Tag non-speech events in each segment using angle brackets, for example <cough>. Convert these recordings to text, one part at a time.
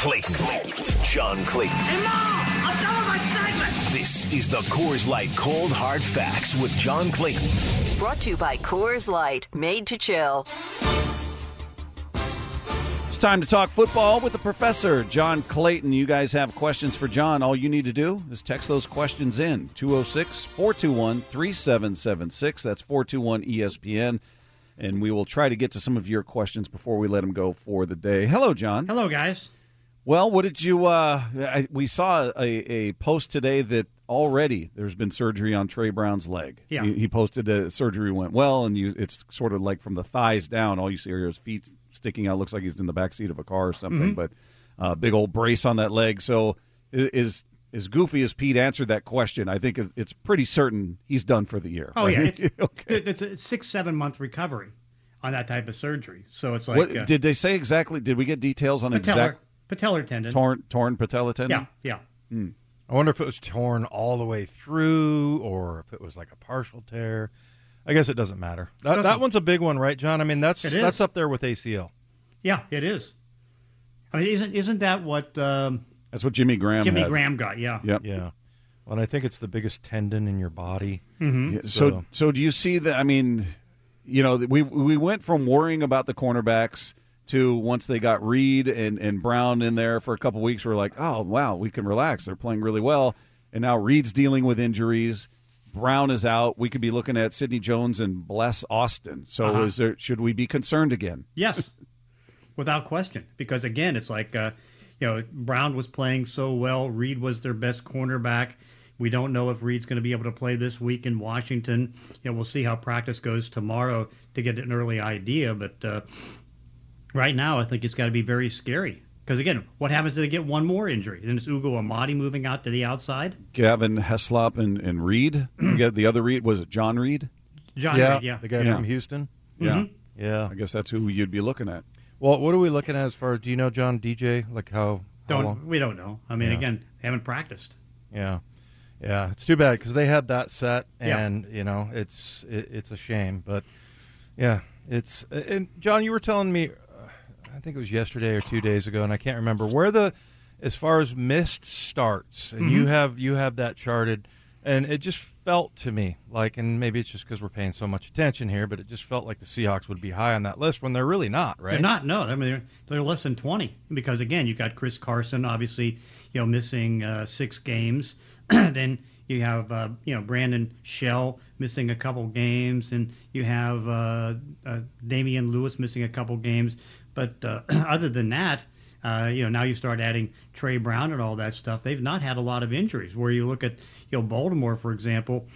Clayton. John Clayton. Hey, Mom! I'm done with my segment! This is the Coors Light Cold Hard Facts with John Clayton. Brought to you by Coors Light, made to chill. It's time to talk football with the professor, John Clayton. You guys have questions for John. All you need to do is text those questions in 206 421 3776. That's 421 ESPN. And we will try to get to some of your questions before we let him go for the day. Hello, John. Hello, guys. Well, what did you? Uh, I, we saw a, a post today that already there's been surgery on Tre Brown's leg. Yeah. he, he posted that surgery went well, and you, it's sort of like from the thighs down. All you see are his feet sticking out. Looks like he's in the back seat of a car or something. But uh, big old brace on that leg. So is as goofy as Pete answered that question, I think it's pretty certain he's done for the year. Oh, yeah. It's, <laughs> okay. it's a six, seven month recovery on that type of surgery. So it's like What, uh, did they say exactly? Did we get details on exact patellar tendon. torn torn patella tendon? Yeah, yeah. I wonder if it was torn all the way through or if it was like a partial tear. I guess it doesn't matter. That, that Doesn't- one's a big one, right, John? I mean, that's that's up there with ACL. Yeah, it is. I mean, isn't isn't that what um, That's what Jimmy Graham. Jimmy had. Graham got? Yeah. Yep. Yeah. Well, and I think it's the biggest tendon in your body. Yeah, So, So- so do you see that? I mean, you know, we we went from worrying about the cornerbacks to once they got Reed and, and Brown in there for a couple weeks, we're like, oh wow, we can relax. They're playing really well, and now Reed's dealing with injuries. Brown is out. We could be looking at Sidney Jones and Bless Austin. So, Uh-huh. is there should we be concerned again? Yes, without question. Because again, it's like uh, you know Brown was playing so well. Reed was their best cornerback. We don't know if Reed's going to be able to play this week in Washington. You know, we'll see how practice goes tomorrow to get an early idea. But uh, right now, I think it's got to be very scary. Because again, what happens if they get one more injury? Then it's Ugo Amadi moving out to the outside. Gavin Heslop and, and Reed. you get the other Reed was it John Reid? John yeah, Reed, yeah. the guy Yeah. from Houston. Yeah, mm-hmm. Yeah. I guess that's who you'd be looking at. Well, what are we looking at as far as do you know John DJ? Like how? how Don't long? we don't know. I mean, Yeah. again, they haven't practiced. Yeah, yeah. It's too bad because they had that set, Yeah. and you know, it's it, it's a shame. But yeah, it's and John, you were telling me, I think it was yesterday or two days ago, and I can't remember where the as far as missed starts, and you have you have that charted, and it just felt to me like, and maybe it's just because we're paying so much attention here, but it just felt like the Seahawks would be high on that list when they're really not, right? They're not. No, I mean they're, they're less than twenty because again, you've got Chris Carson, obviously, you know, missing uh, six games. <clears throat> then you have uh, you know Brandon Shell missing a couple games, and you have uh, uh, Damien Lewis missing a couple games. But uh, <clears throat> other than that, uh, you know, now you start adding Tre Brown and all that stuff. They've not had a lot of injuries. Where you look at you know Baltimore, for example,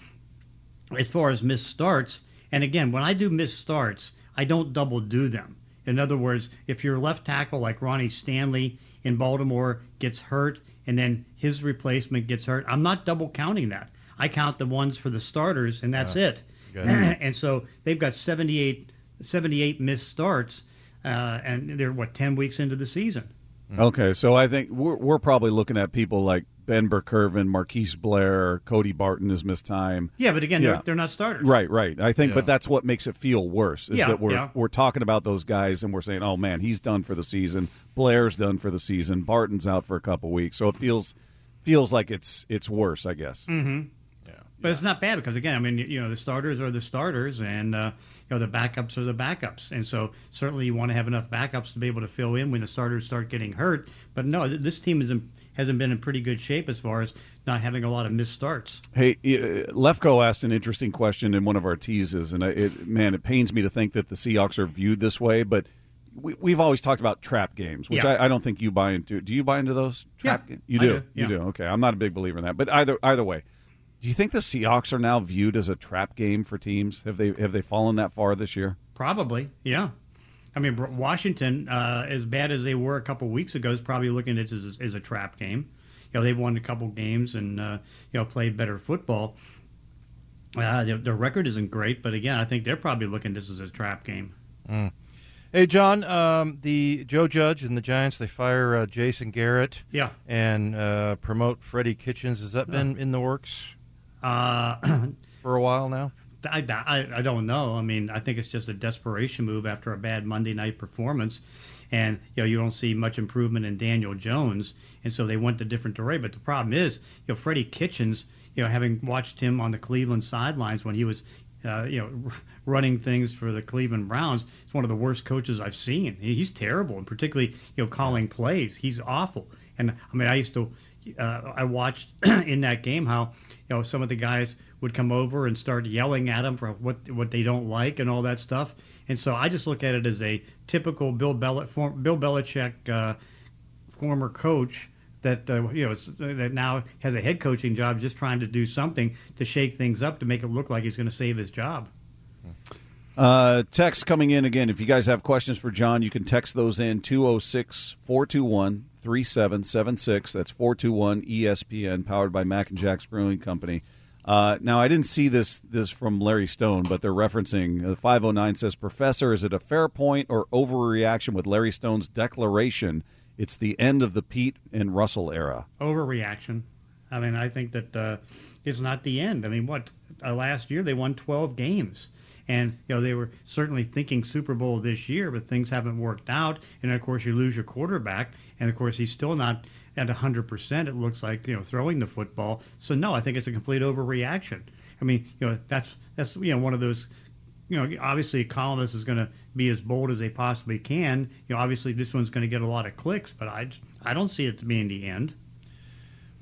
as far as missed starts. And again, when I do missed starts, I don't double do them. In other words, if your left tackle like Ronnie Stanley in Baltimore gets hurt and then his replacement gets hurt, I'm not double counting that. I count the ones for the starters and that's it. <clears throat> And so they've got 78, 78 missed starts, uh, and they're what 10 weeks into the season. Okay, so I think we're, we're probably looking at people like Ben Burr-Kirven, Marquise Blair, Cody Barton has missed time. Yeah, but again, Yeah. they're, they're not starters. Right, right. I think, but that's what makes it feel worse. Is Yeah, that we're yeah. we're talking about those guys and we're saying, "Oh man, he's done for the season. Blair's done for the season. Barton's out for a couple weeks." So it feels feels like it's it's worse, I guess. Mm. But it's not bad because again, I mean, you know, the starters are the starters, and uh, you know the backups are the backups, and so certainly you want to have enough backups to be able to fill in when the starters start getting hurt. But no, th- this team is in, hasn't been in pretty good shape as far as not having a lot of missed starts. Hey, uh, Lefko asked an interesting question in one of our teases, and it, man, it pains me to think that the Seahawks are viewed this way, but. We, we've always talked about trap games, which Yeah. I, I don't think you buy into. Do you buy into those trap Yeah, games? You do. do, You do. Okay, I'm not a big believer in that, but either either way, do you think the Seahawks are now viewed as a trap game for teams? Have they have they fallen that far this year? Probably, yeah. I mean, Washington, uh, as bad as they were a couple weeks ago, is probably looking at it as, as a trap game. You know, they've won a couple games and uh, you know played better football. Uh, their, their record isn't great, but again, I think they're probably looking at this as a trap game. Hey, John, um, the Joe Judge and the Giants, they fire uh, Jason Garrett Yeah. and uh, promote Freddie Kitchens. Has that been in the works Uh, <clears throat> for a while now? I, I, I don't know. I mean, I think it's just a desperation move after a bad Monday night performance. and you know you don't see much improvement in Daniel Jones, and so they went a different direction. But the problem is, you know, Freddie Kitchens, you know, having watched him on the Cleveland sidelines when he was, uh, you know, <laughs> running things for the Cleveland Browns, he's one of the worst coaches I've seen. He's terrible, and particularly you know calling plays, he's awful. And I mean, I used to. Uh, I watched <clears throat> in that game how you know some of the guys would come over and start yelling at him for what what they don't like and all that stuff. And so I just look at it as a typical Bill, Bel- Bill Belichick uh, former coach that uh, you know that now has a head coaching job, just trying to do something to shake things up to make it look like he's going to save his job. Uh, text coming in again. If you guys have questions for John, you can text those in 206 421 3776. That's 421 ESPN, powered by Mac and Jack's Brewing Company. Uh, now, I didn't see this this from Larry Stone, but they're referencing uh, 509 says, Professor, is it a fair point or overreaction with Larry Stone's declaration? It's the end of the Pete and Russell era. Overreaction. I mean, I think that uh, it's not the end. I mean, what uh, last year they won 12 games, and you know they were certainly thinking Super Bowl this year, but things haven't worked out. And of course, you lose your quarterback, and of course he's still not at 100%. It looks like you know throwing the football. So no, I think it's a complete overreaction. I mean, you know, that's that's you know one of those. You know, obviously, a columnist is going to be as bold as they possibly can. You know, obviously, this one's going to get a lot of clicks, but I I don't see it to being the end.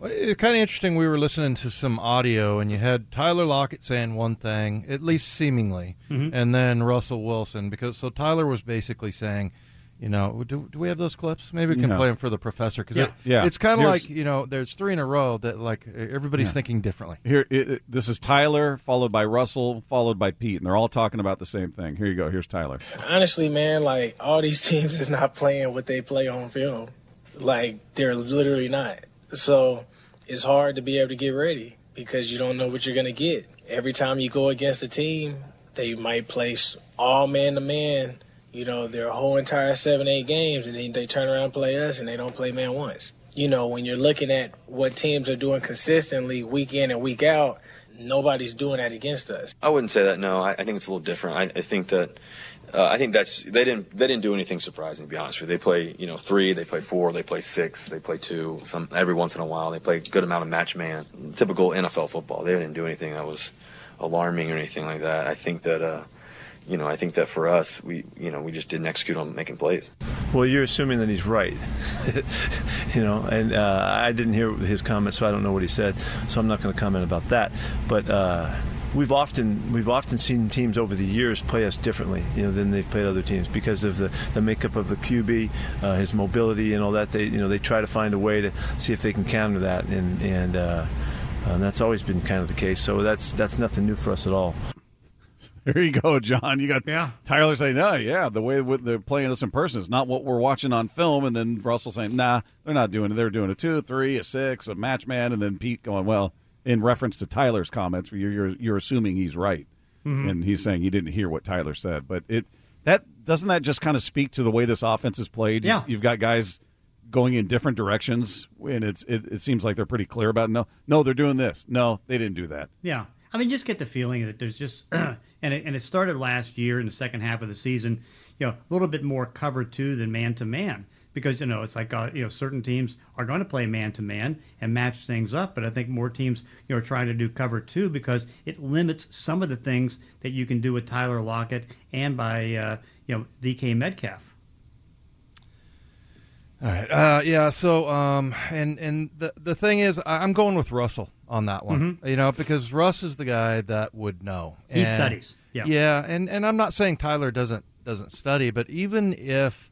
Well, it's kind of interesting. We were listening to some audio, and you had Tyler Lockett saying one thing, at least seemingly, mm-hmm. and then Russell Wilson. Because so Tyler was basically saying, you know, do, do we have those clips? Maybe we can play them for the professor because yeah. it, yeah. it's kind of like you know, there's three in a row that like everybody's yeah. thinking differently. Here, it, it, this is Tyler, followed by Russell, followed by Pete, and they're all talking about the same thing. Here you go. Here's Tyler. Honestly, man, like all these <laughs> teams is not playing what they play on film. Like they're literally not. So it's hard to be able to get ready because you don't know what you're gonna get. Every time you go against a team, they might place all man to man you know, their whole entire seven, eight games, and then they turn around and play us, and they don't play man once. You know, when you're looking at what teams are doing consistently week in and week out, nobody's doing that against us. I wouldn't say that. No, I, I think it's a little different. I, I think that. Uh, I think that's they didn't they didn't do anything surprising to be honest with you. They play you know three, they play four, they play six, they play two. Some every once in a while they play a good amount of match man. Typical NFL football. They didn't do anything that was alarming or anything like that. I think that uh, you know, I think that for us, we, you know, we just didn't execute on making plays. Well, you're assuming that he's right, <laughs> you know, and uh, I didn't hear his comments, so I don't know what he said, so I'm not going to comment about that. But uh, we've often we've often seen teams over the years play us differently, you know, than they've played other teams because of the, the makeup of the QB, uh, his mobility, and all that. They, you know, they try to find a way to see if they can counter that, and and. Uh, and that's always been kind of the case. So that's that's nothing new for us at all. <laughs> There you go, John. You got yeah. Tyler saying, "No, yeah, the way they're playing us in person is not what we're watching on film." And then Russell saying, "Nah, they're not doing it. They're doing a two, three, a six, a match man." And then Pete going, "Well," in reference to Tyler's comments, you're you're, you're assuming he's right, mm-hmm. and he's saying he didn't hear what Tyler said. But it that doesn't that just kind of speak to the way this offense is played? Yeah, you've got guys going in different directions, and it's it, it seems like they're pretty clear about it. no, no, they're doing this. No, they didn't do that. Yeah, I mean, just get the feeling that there's just, <clears throat> and it, and it started last year in the second half of the season, you know, a little bit more cover two than man to man because you know it's like uh, you know certain teams are going to play man to man and match things up, but I think more teams you know are trying to do cover two because it limits some of the things that you can do with Tyler Lockett and by uh, you know DK Metcalf. All right. Uh, yeah. So, um, and and the the thing is, I'm going with Russell on that one. Mm-hmm. You know, because Russ is the guy that would know. And, he studies. Yeah. Yeah, and and I'm not saying Tyler doesn't doesn't study, but even if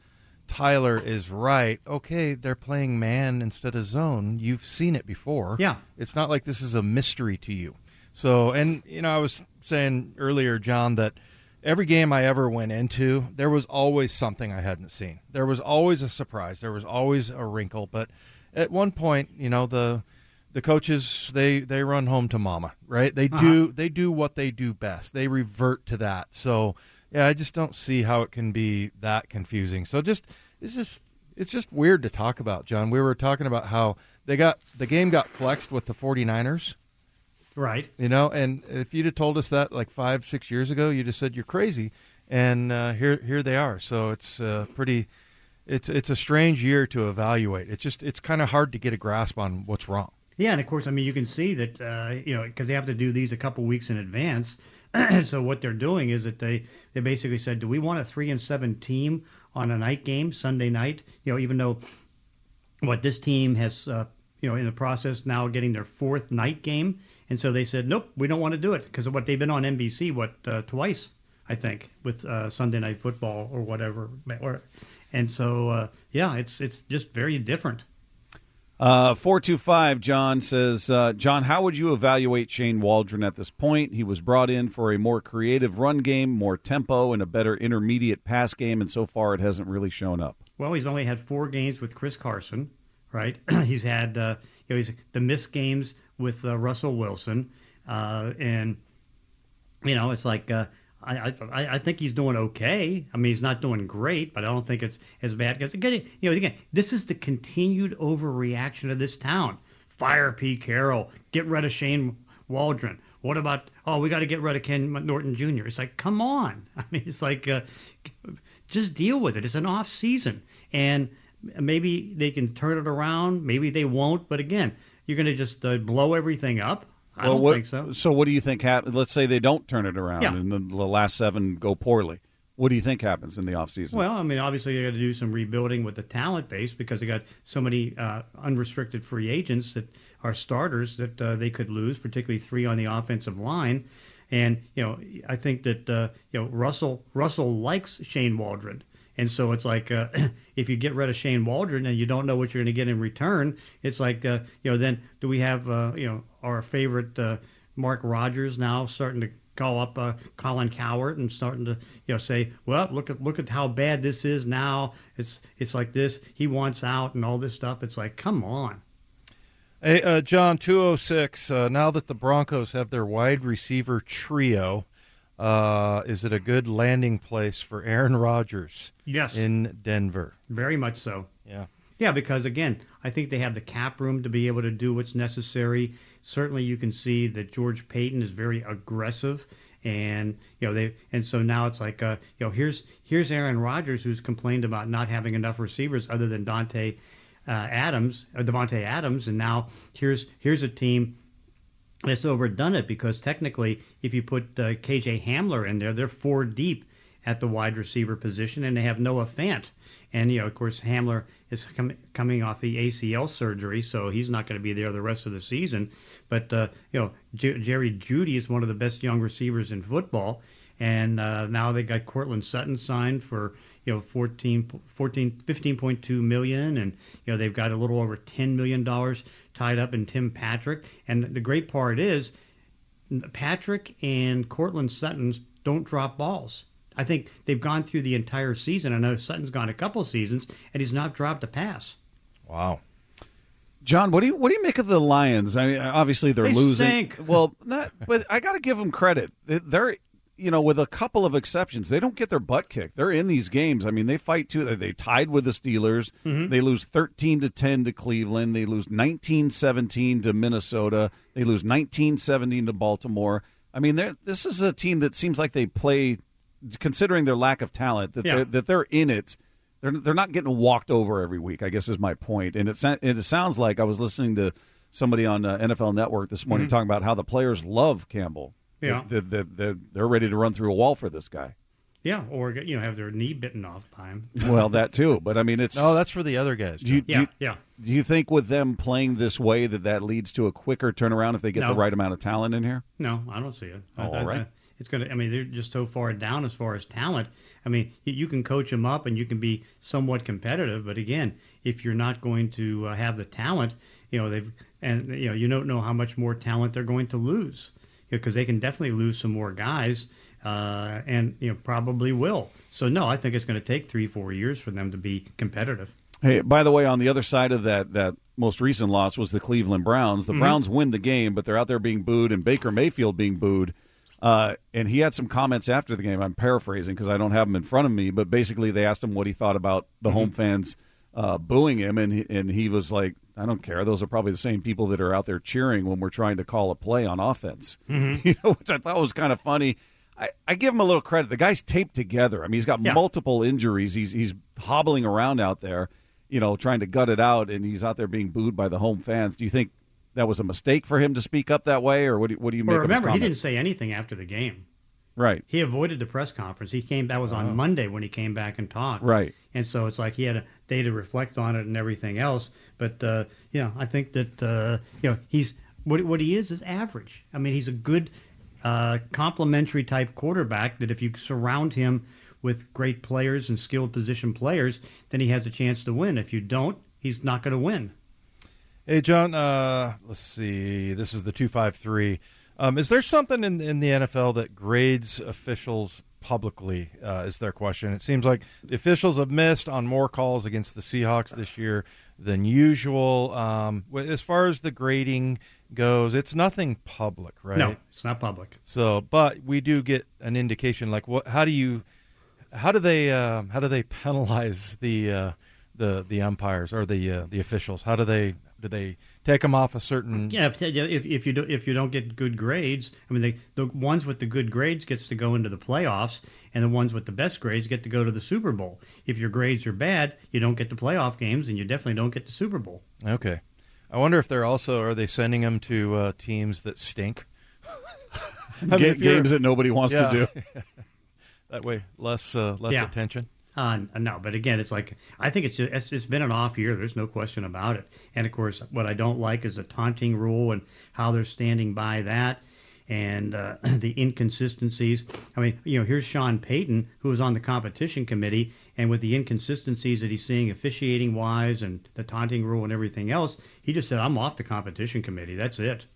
Tyler is right, okay, they're playing man instead of zone. You've seen it before. Yeah. It's not like this is a mystery to you. So, and you know, I was saying earlier, John, that every game I ever went into, there was always something I hadn't seen. There was always a surprise. There was always a wrinkle. But at one point, you know, the the coaches they they run home to mama, right? They uh-huh. do they do what they do best. They revert to that. So yeah, I just don't see how it can be that confusing. So just it's just it's just weird to talk about, John. We were talking about how they got the game got flexed with the 49ers. Right. You know, and if you'd have told us that like five, six years ago, you'd have said you're crazy. And uh, here, here they are. So it's uh, pretty it's it's a strange year to evaluate. It's just it's kind of hard to get a grasp on what's wrong. Yeah, and of course, I mean, you can see that uh, you know because they have to do these a couple weeks in advance. <clears throat> so what they're doing is that they they basically said, do we want a three and seven team on a night game Sunday night? You know, even though what this team has uh, you know in the process now getting their fourth night game, and so they said, nope, we don't want to do it because of what they've been on NBC what uh, twice. I think with uh, Sunday Night Football or whatever, or, and so uh, yeah, it's it's just very different. Uh, 425 John says, uh, John, how would you evaluate Shane Waldron at this point? He was brought in for a more creative run game, more tempo, and a better intermediate pass game, and so far it hasn't really shown up. Well, he's only had four games with Chris Carson, right? <clears throat> he's had uh, you know he's the missed games with uh, Russell Wilson, uh, and you know it's like uh, I, I I think he's doing okay. I mean, he's not doing great, but I don't think it's as bad. Because again, you know, again, this is the continued overreaction of this town. Fire Pete Carroll. Get rid of Shane Waldron. What about? Oh, we got to get rid of Ken Norton Jr. It's like, come on. <laughs> I mean, it's like, uh, just deal with it. It's an off season, and maybe they can turn it around. Maybe they won't. But again, you're going to just uh, blow everything up. I well, don't what, think so. So, what do you think happens? Let's say they don't turn it around Yeah. and the, the last seven go poorly. What do you think happens in the offseason? Well, I mean, obviously they got to do some rebuilding with the talent base because they got so many uh, unrestricted free agents that are starters that uh, they could lose, particularly three on the offensive line. And you know, I think that uh, you know Russell Russell likes Shane Waldron. And so it's like uh, <clears throat> if you get rid of Shane Waldron and you don't know what you're going to get in return, it's like uh, you know then do we have uh, you know our favorite uh, Mark Rodgers now starting to call up uh, Colin Cowherd and starting to you know say well look at look at how bad this is now. It's it's like this. He wants out and all this stuff. It's like come on. Hey, uh, John, 206. Uh, now that the Broncos have their wide receiver trio, uh, is it a good landing place for Aaron Rodgers yes in Denver? very much so Yeah. Yeah, because again, I think they have the cap room to be able to do what's necessary. Certainly, you can see that George Paton is very aggressive, and you know they, and so now it's like, uh, you know, here's here's Aaron Rodgers who's complained about not having enough receivers other than Dante uh, Adams, uh, Davante Adams, and now here's here's a team that's overdone it because technically, if you put uh, KJ Hamler in there, they're four deep at the wide receiver position, and they have Noah Fant. And you know, of course, Hamler is com- coming off the ACL surgery, so he's not going to be there the rest of the season. But uh, you know, J- Jerry Jeudy is one of the best young receivers in football, and uh, now they got Courtland Sutton signed for you know 14, 14 15.2 million, and you know they've got a little over 10 million dollars tied up in Tim Patrick. And the great part is Patrick and Courtland Sutton don't drop balls. I think they've gone through the entire season. I know Sutton's gone a couple seasons, and he's not dropped a pass. Wow. John, what do you what do you make of the Lions? I mean, obviously they're They losing. stink. Well, not, but I got to give them credit. They- They're you know, with a couple of exceptions, they don't get their butt kicked. They're in these games. I mean, they fight too. They, they tied with the Steelers. They lose 13 to 10 to Cleveland. They lose 19-17 to Minnesota. They lose 19-17 to Baltimore. I mean, this is a team that seems like they play considering their lack of talent that Yeah. they're, that they're in it. They're they're not getting walked over every week. I guess is my point. And it it sounds like I was listening to somebody on uh, NFL Network this morning talking about how the players love Campbell. Yeah. That- that- that they're ready to run through a wall for this guy. Yeah, or you know have their knee bitten off by him. Well, that too. But I mean, it's. No, that's for the other guys. do you, John. do Yeah, you- yeah. Do you think with them playing this way that that leads to a quicker turnaround if they get No. the right amount of talent in here? No, I don't see it. Oh, I- all I- right. I- it's gonna. I mean, they're just so far down as far as talent. I mean, you, you can coach them up and you can be somewhat competitive, but again, if you're not going to uh, have the talent, you know they've and you know you don't know how much more talent they're going to lose because they can definitely lose some more guys, uh, and you know probably will. So no, I think it's going to take three, four years for them to be competitive. Hey, by the way, on the other side of that that most recent loss was the Cleveland Browns. Mm-hmm. The Browns win the game, but they're out there being booed, and Baker Mayfield being booed. Uh, and he had some comments after the game. I'm paraphrasing because I don't have them in front of me, but basically they asked him what he thought about the home fans uh, booing him, and he, and he was like, "I don't care. Those are probably the same people that are out there cheering when we're trying to call a play on offense." <laughs> You know, which I thought was kind of funny. I, I give him a little credit. The guy's taped together. I mean, he's got Yeah. multiple injuries. He's he's hobbling around out there, you know, trying to gut it out, and he's out there being booed by the home fans. Do you think that was a mistake for him to speak up that way, or what do you, what do you make Well, remember, he didn't say anything after the game. Right. He avoided the press conference. He came. That was on Monday when he came back and talked. Right. And so it's like he had a day to reflect on it and everything else. But uh, you know, I think that uh, you know he's what what he is is average. I mean, he's a good uh, complementary type quarterback. That if you surround him with great players and skilled position players, then he has a chance to win. If you don't, he's not going to win. Hey, John. Uh, let's see. This is the two five three. Um, is there something in in the NFL that grades officials publicly? Uh, is their question? It seems like the officials have missed on more calls against the Seahawks this year than usual. Um, as far as the grading goes, it's nothing public, right? No, it's not public. So, but we do get an indication. Like, what? How do you? How do they? Uh, how do they penalize the uh, the the umpires or the uh, the officials? How do they? Do they take them off a certain? Yeah, if, if if you do, if you don't get good grades, I mean, they, the ones with the good grades gets to go into the playoffs, and the ones with the best grades get to go to the Super Bowl. If your grades are bad, you don't get the playoff games, and you definitely don't get the Super Bowl. Okay, I wonder if they're also are they sending them to uh, teams that stink? <laughs> I mean, Ga- games that nobody wants Yeah. to do. <laughs> that way, less uh, less Yeah. attention. Uh, no, but again, it's like I think it's just, it's, been an off year. There's no question about it. And of course, what I don't like is the taunting rule and how they're standing by that, and uh, <clears throat> the inconsistencies. I mean, you know, here's Sean Payton, who was on the competition committee, and with the inconsistencies that he's seeing officiating wise and the taunting rule and everything else, he just said, "I'm off the competition committee. That's it."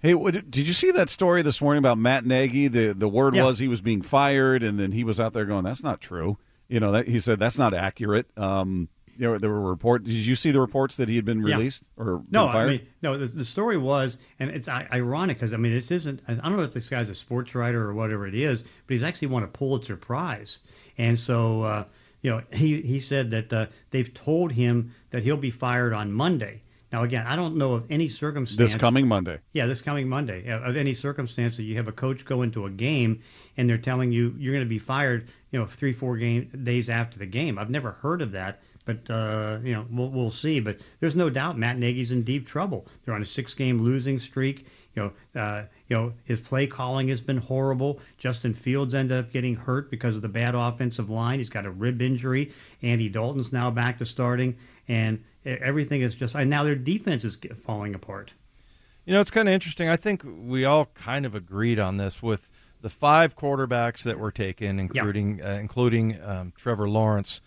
Hey, did you see that story this morning about Matt Nagy? The the word Yeah. was he was being fired, and then he was out there going, "That's not true." You know, that he said that's not accurate. Um, you know, there were reports. Did you see the reports that he had been Yeah. released or No? I mean, no. The, the story was, and it's ironic because I mean, this isn't. I don't know if this guy's a sports writer or whatever it is, but he's actually won a Pulitzer Prize, and so uh, you know, he he said that uh, they've told him that he'll be fired on Monday. Now, again, I don't know of any circumstance. this coming Monday. Yeah, this coming Monday. Of any circumstance that you have a coach go into a game and they're telling you you're going to be fired, you know, three, four game days after the game. I've never heard of that, but uh, you know, we'll, we'll see. But there's no doubt Matt Nagy's in deep trouble. They're on a six-game losing streak. You know, uh, you know, his play calling has been horrible. Justin Fields ended up getting hurt because of the bad offensive line. He's got a rib injury. Andy Dalton's now back to starting, and everything is just. And now their defense is falling apart. You know, it's kind of interesting. I think we all kind of agreed on this with the five quarterbacks that were taken, including uh, including um, Trevor Lawrence.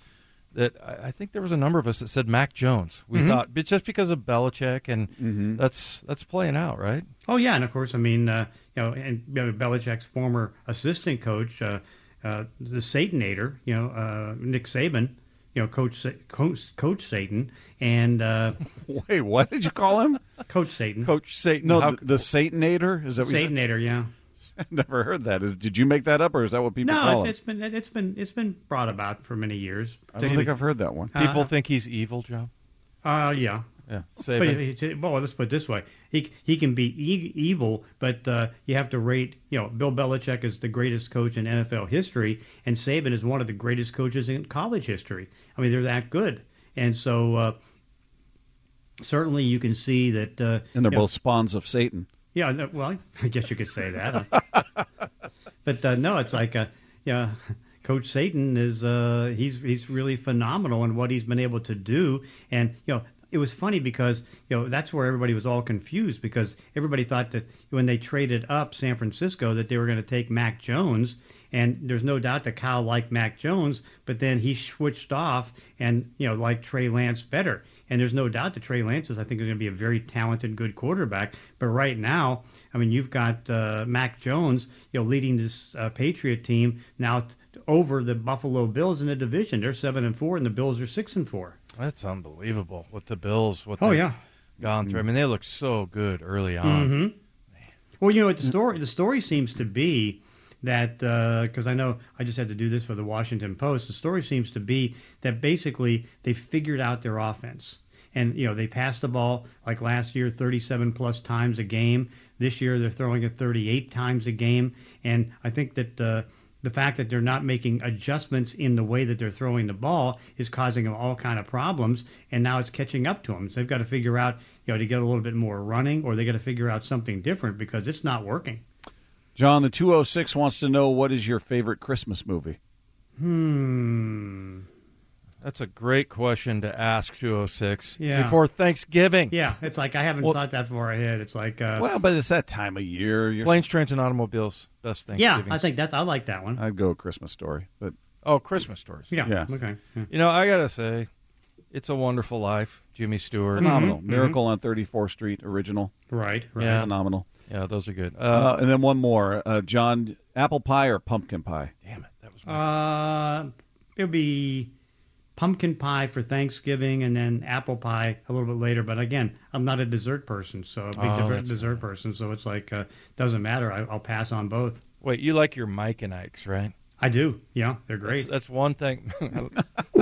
That I, I think there was a number of us that said Mac Jones. We Mhm. thought, but just because of Belichick, and that's that's playing out, right? Oh yeah, and of course, I mean, uh, you know, and you know, Belichick's former assistant coach, uh, uh, the Satanator, you know, uh, Nick Saban, you know, coach coach, coach Satan, and uh, <laughs> Wait, what did you call him? Coach Satan, Coach Satan. No, how- the, the Satanator. Is that what you said? Satanator, yeah. I've <laughs> never heard that. Is did you make that up, or is that what people No, call it's, it's been it's been it's been brought about for many years. I don't think I've heard that one. people uh, think he's evil, Joe. Uh, yeah. Yeah, But Saban. it's- well, let's put it this way: he he can be e- evil, but uh, you have to rate. You know, Bill Belichick is the greatest coach in NFL history, and Saban is one of the greatest coaches in college history. I mean, they're that good, and so uh, certainly you can see that. Uh, And they're you know, both spawns of Satan. Yeah, well, <laughs> I guess you could say that. <laughs> but uh, no, it's like, uh, yeah, Coach Satan is uh, he's he's really phenomenal in what he's been able to do, and you know. It was funny because you know that's where everybody was all confused because everybody thought that when they traded up San Francisco that they were going to take Mac Jones and there's no doubt that Kyle liked Mac Jones but then he switched off and you know liked Trey Lance better and there's no doubt that Trey Lance is I think is going to be a very talented good quarterback but right now I mean you've got uh, Mac Jones you know leading this uh, Patriot team now t- over the Buffalo Bills in the division they're seven and four and the Bills are six and four That's unbelievable. What the Bills, what Oh, yeah. gone through. I mean, they look so good early on. hmm Well, you know what the story the story seems to be that because I know I just had to do this for the Washington Post. The story seems to be that basically they figured out their offense, and you know they pass the ball like last year 37 plus times a game. This year they're throwing it 38 times a game, and I think that. Uh, the fact that they're not making adjustments in the way that they're throwing the ball is causing them all kind of problems and now it's catching up to them so they've got to figure out you know to get a little bit more running or they got to figure out something different because it's not working John, the 206 wants to know what is your favorite Christmas movie? hmm That's a great question to ask 206 Yeah. before Thanksgiving. yeah it's like i haven't Well- thought that far ahead it's like uh, Well, but it's that time of year. You're, Planes, trains, and automobiles. Best thing. yeah i think that's i like that one I'd go Christmas Story, but Oh, Christmas stories. yeah, Yeah. okay yeah. You know, I gotta say, it's a wonderful life. Jimmy Stewart. phenomenal. Mhm, Miracle on 34th Street, original, right right Yeah. phenomenal. Yeah, those are good. Uh, Uh, and then one more, uh, John, apple pie or pumpkin pie? damn it, that was. My, Uh, it'll be pumpkin pie for Thanksgiving and then apple pie a little bit later. But again, I'm not a dessert person, so a big Oh, different that's dessert person. So it's like uh, doesn't matter. I, I'll pass on both. wait, you like your Mike and Ike's, right? I do. Yeah, they're great. that's one thing. <laughs> I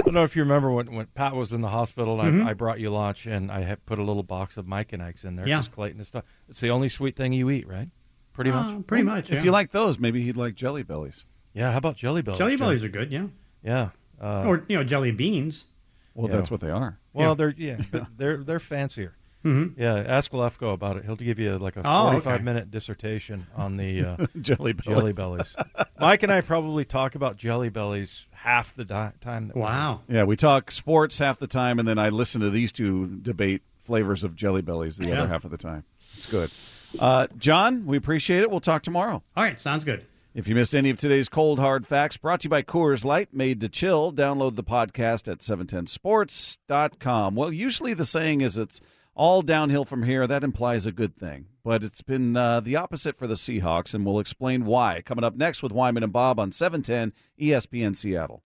don't know if you remember when, when Pat was in the hospital and Mhm. I, I brought you lunch and I had put a little box of Mike and Ike's in there. Yeah. Clayton and stuff. It's the only sweet thing you eat, right? Pretty Uh, much. pretty much. If you like those, maybe he'd like Jelly Bellies. Yeah. How about Jelly Bellies? jelly John? bellies are good. Yeah, Yeah. Uh, or you know jelly beans. Well, Yeah. that's what they are. well, yeah. they're yeah, <laughs> they're they're fancier. Mm-hmm. Yeah, ask Lefko about it. He'll give you like a forty-five okay. minute dissertation on the uh, <laughs> Jelly Bellies. Jelly Bellies. Mike and I probably talk about Jelly Bellies half the di- time. That we're- Wow. Yeah, we talk sports half the time, and then I listen to these two debate flavors of Jelly Bellies the Yeah. other half of the time. It's good. Uh, John, we appreciate it. We'll talk tomorrow. All right, sounds good. If you missed any of today's cold hard facts, brought to you by Coors Light, made to chill, download the podcast at 710sports.com. Well, usually the saying is it's all downhill from here. That implies a good thing. But it's been uh, the opposite for the Seahawks, and we'll explain why. Coming up next with Wyman and Bob on 710 ESPN Seattle.